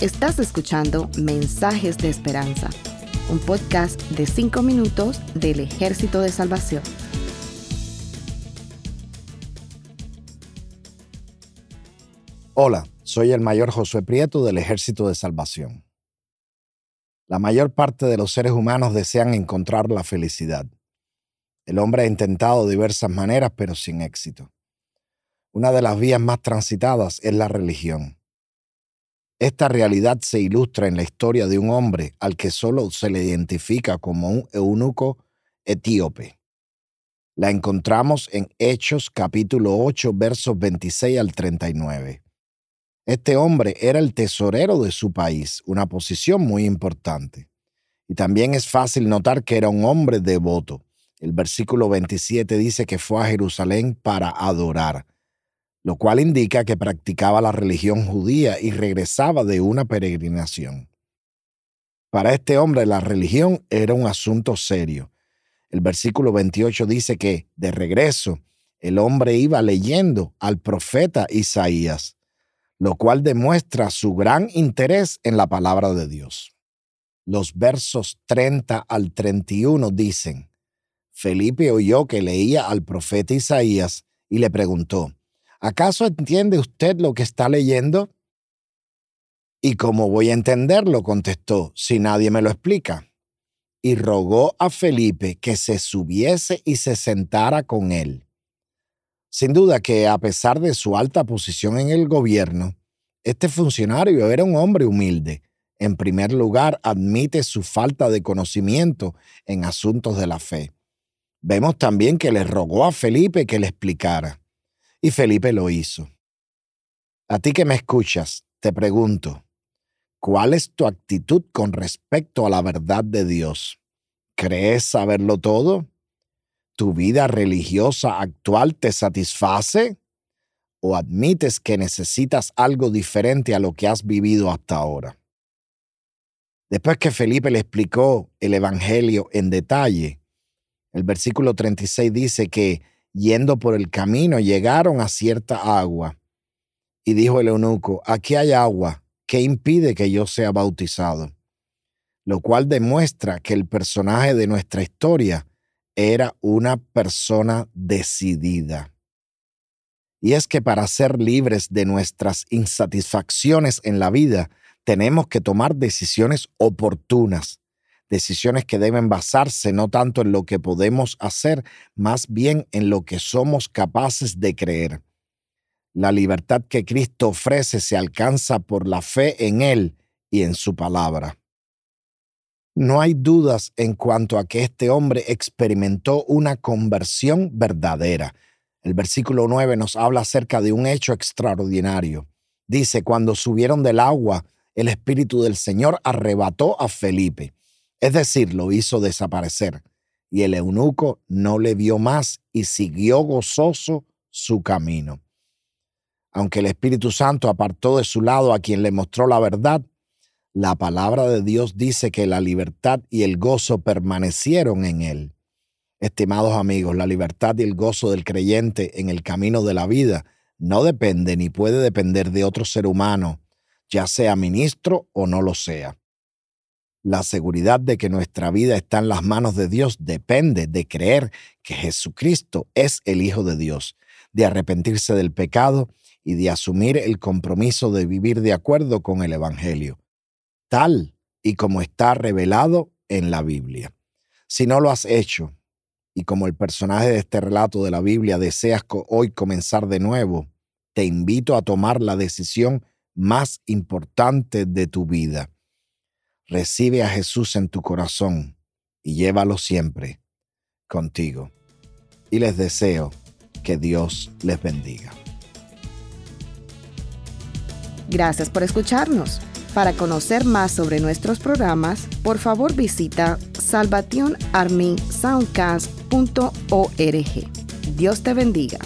Estás escuchando Mensajes de Esperanza, un podcast de 5 minutos del Ejército de Salvación. Hola, soy el mayor Josué Prieto del Ejército de Salvación. La mayor parte de los seres humanos desean encontrar la felicidad. El hombre ha intentado diversas maneras, pero sin éxito. Una de las vías más transitadas es la religión. Esta realidad se ilustra en la historia de un hombre al que solo se le identifica como un eunuco etíope. La encontramos en Hechos capítulo 8 versos 26 al 39. Este hombre era el tesorero de su país, una posición muy importante. Y también es fácil notar que era un hombre devoto. El versículo 27 dice que fue a Jerusalén para adorar, lo cual indica que practicaba la religión judía y regresaba de una peregrinación. Para este hombre la religión era un asunto serio. El versículo 28 dice que, de regreso, el hombre iba leyendo al profeta Isaías lo cual demuestra su gran interés en la palabra de Dios. Los versos 30 al 31 dicen, Felipe oyó que leía al profeta Isaías y le preguntó, ¿acaso entiende usted lo que está leyendo? ¿Y cómo voy a entenderlo? contestó, si nadie me lo explica. Y rogó a Felipe que se subiese y se sentara con él. Sin duda que a pesar de su alta posición en el gobierno, este funcionario era un hombre humilde. En primer lugar, admite su falta de conocimiento en asuntos de la fe. Vemos también que le rogó a Felipe que le explicara. Y Felipe lo hizo. A ti que me escuchas, te pregunto, ¿cuál es tu actitud con respecto a la verdad de Dios? ¿Crees saberlo todo? ¿Tu vida religiosa actual te satisface? ¿O admites que necesitas algo diferente a lo que has vivido hasta ahora? Después que Felipe le explicó el Evangelio en detalle, el versículo 36 dice que yendo por el camino llegaron a cierta agua. Y dijo el eunuco, aquí hay agua, ¿qué impide que yo sea bautizado? Lo cual demuestra que el personaje de nuestra historia era una persona decidida. Y es que para ser libres de nuestras insatisfacciones en la vida, tenemos que tomar decisiones oportunas, decisiones que deben basarse no tanto en lo que podemos hacer, más bien en lo que somos capaces de creer. La libertad que Cristo ofrece se alcanza por la fe en Él y en su palabra. No hay dudas en cuanto a que este hombre experimentó una conversión verdadera. El versículo 9 nos habla acerca de un hecho extraordinario. Dice, cuando subieron del agua, el Espíritu del Señor arrebató a Felipe, es decir, lo hizo desaparecer, y el eunuco no le vio más y siguió gozoso su camino. Aunque el Espíritu Santo apartó de su lado a quien le mostró la verdad, la palabra de Dios dice que la libertad y el gozo permanecieron en él. Estimados amigos, la libertad y el gozo del creyente en el camino de la vida no depende ni puede depender de otro ser humano, ya sea ministro o no lo sea. La seguridad de que nuestra vida está en las manos de Dios depende de creer que Jesucristo es el Hijo de Dios, de arrepentirse del pecado y de asumir el compromiso de vivir de acuerdo con el Evangelio tal y como está revelado en la Biblia. Si no lo has hecho, y como el personaje de este relato de la Biblia deseas hoy comenzar de nuevo, te invito a tomar la decisión más importante de tu vida. Recibe a Jesús en tu corazón y llévalo siempre contigo. Y les deseo que Dios les bendiga. Gracias por escucharnos. Para conocer más sobre nuestros programas, por favor visita salvationarmysoundcast.org. Dios te bendiga.